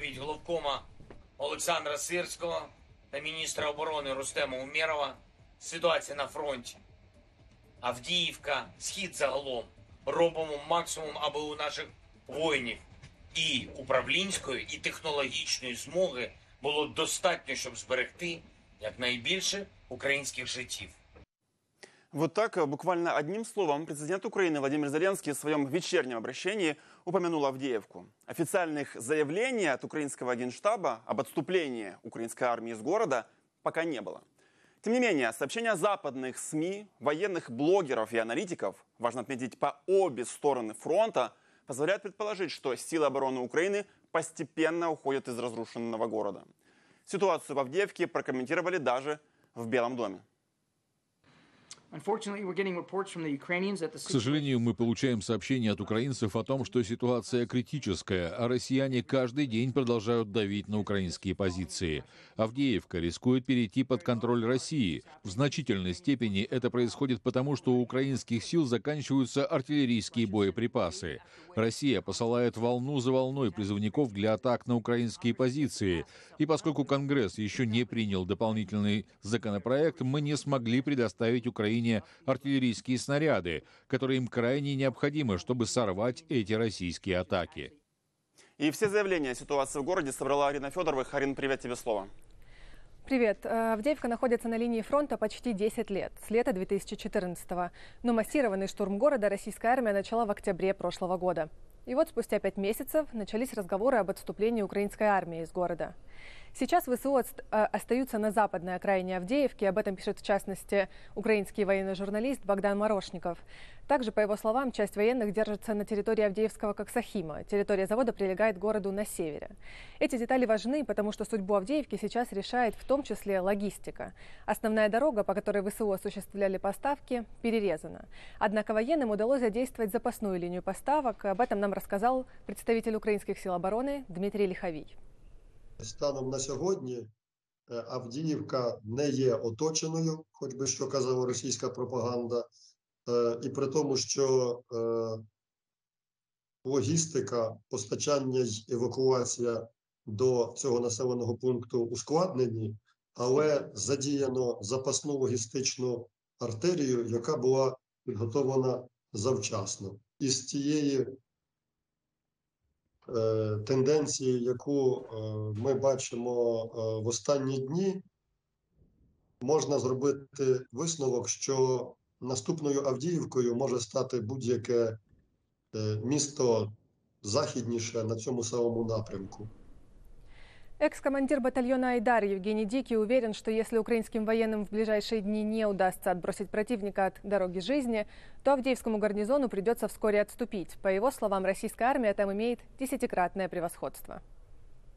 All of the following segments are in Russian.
доповідь головкома Олександра Сирського та міністра оборони Рустема Умєрова. Ситуація на фронті. Авдіївка, схід загалом. Робимо максимум, аби у наших воїнів і управлінської, і технологічної змоги було достатньо, щоб зберегти якнайбільше українських життів. Вот так, э, буквально одним словом, президент Украины Владимир Зеленский в своем вечернем обращении упомянул Авдеевку. Официальных заявлений от украинского генштаба об отступлении украинской армии из города пока не было. Тем не менее, сообщения западных СМИ, военных блогеров и аналитиков, важно отметить, по обе стороны фронта, позволяют предположить, что силы обороны Украины постепенно уходят из разрушенного города. Ситуацию в Авдеевке прокомментировали даже в Белом доме. К сожалению, мы получаем сообщения от украинцев о том, что ситуация критическая, а россияне каждый день продолжают давить на украинские позиции. Авдеевка рискует перейти под контроль России. В значительной степени это происходит потому, что у украинских сил заканчиваются артиллерийские боеприпасы. Россия посылает волну за волной призывников для атак на украинские позиции. И поскольку Конгресс еще не принял дополнительный законопроект, мы не смогли предоставить Украине артиллерийские снаряды, которые им крайне необходимы, чтобы сорвать эти российские атаки. И все заявления о ситуации в городе собрала Арина Федорова. Арина, привет тебе слово. Привет. Э, Авдеевка находится на линии фронта почти 10 лет, с лета 2014 -го. Но массированный штурм города российская армия начала в октябре прошлого года. И вот спустя пять месяцев начались разговоры об отступлении украинской армии из города. Сейчас ВСУ э, остаются на западной окраине Авдеевки, об этом пишет в частности украинский военный журналист Богдан Морошников. Также, по его словам, часть военных держится на территории Авдеевского Коксахима. Территория завода прилегает к городу на севере. Эти детали важны, потому что судьбу Авдеевки сейчас решает в том числе логистика. Основная дорога, по которой ВСУ осуществляли поставки, перерезана. Однако военным удалось задействовать запасную линию поставок. Об этом нам рассказал представитель украинских сил обороны Дмитрий Лиховий. Станом на сьогодні Авдіївка не є оточеною, хоч би що казала російська пропаганда, і при тому, що логістика, постачання й евакуація до цього населеного пункту ускладнені, але задіяно запасну логістичну артерію, яка була підготовлена завчасно. Із цієї тенденції, яку ми бачимо в останні дні, можна зробити висновок, що наступною Авдіївкою може стати будь-яке місто західніше на цьому самому напрямку. Экс-командир батальона «Айдар» Евгений Дикий уверен, что если украинским военным в ближайшие дни не удастся отбросить противника от дороги жизни, то Авдеевскому гарнизону придется вскоре отступить. По его словам, российская армия там имеет десятикратное превосходство.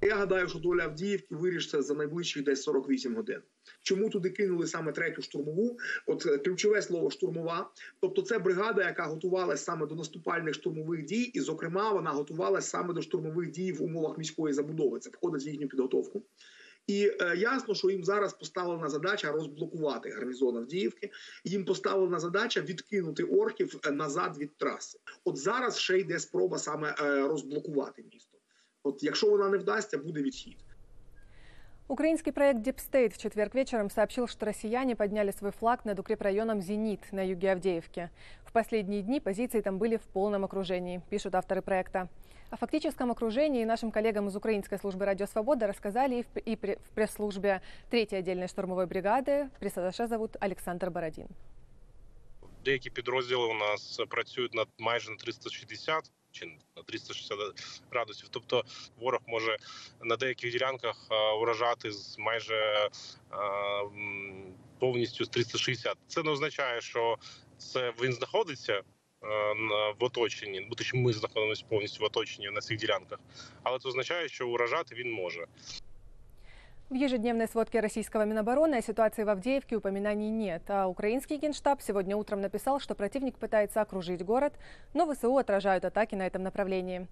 Я гадаю, що доля Авдіївки вирішиться за найближчих десь 48 годин. Чому туди кинули саме третю штурмову? От ключове слово штурмова. Тобто, це бригада, яка готувалася саме до наступальних штурмових дій, і, зокрема, вона готувалася саме до штурмових дій в умовах міської забудови. Це входить в їхню підготовку. І е, ясно, що їм зараз поставлена задача розблокувати гарнізон Авдіївки. Їм поставлена задача відкинути орків назад від траси. От зараз ще йде спроба саме е, розблокувати місто. Вот, якщо вона не вдасться, буде відхід. Украинский проект Deep State в четверг вечером сообщил, что россияне подняли свой флаг над укрепрайоном «Зенит» на юге Авдеевки. В последние дни позиции там были в полном окружении, пишут авторы проекта. О фактическом окружении нашим коллегам из Украинской службы «Радио Свобода» рассказали и в, и в пресс-службе 3-й отдельной штурмовой бригады. Пресс-атташе зовут Александр Бородин. Деякі підрозділи у нас працюють над майже на 360 чи на 360 градусів. Тобто ворог може на деяких ділянках уражати з майже повністю з 360. Це не означає, що це він знаходиться в оточенні, бо ми знаходимося повністю в оточенні на цих ділянках, але це означає, що уражати він може. В ежедневной сводке российского Минобороны о ситуации в Авдеевке упоминаний нет, а украинский генштаб сегодня утром написал, что противник пытается окружить город, но ВСУ отражают атаки на этом направлении.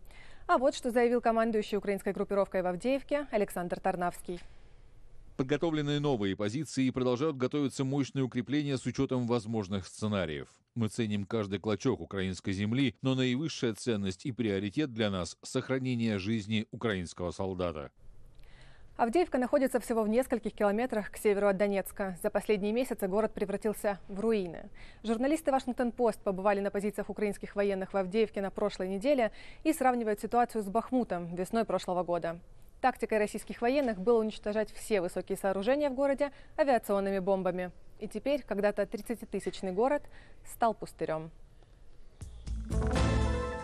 А вот что заявил командующий украинской группировкой в Авдеевке Александр Тарнавский. Подготовленные новые позиции и продолжают готовиться мощные укрепления с учетом возможных сценариев. Мы ценим каждый клочок украинской земли, но наивысшая ценность и приоритет для нас – сохранение жизни украинского солдата. Авдеевка находится всего в нескольких километрах к северу от Донецка. За последние месяцы город превратился в руины. Журналисты «Вашингтон-Пост» побывали на позициях украинских военных в Авдеевке на прошлой неделе и сравнивают ситуацию с Бахмутом весной прошлого года. Тактикой российских военных было уничтожать все высокие сооружения в городе авиационными бомбами. И теперь когда-то 30-тысячный город стал пустырем. Thank you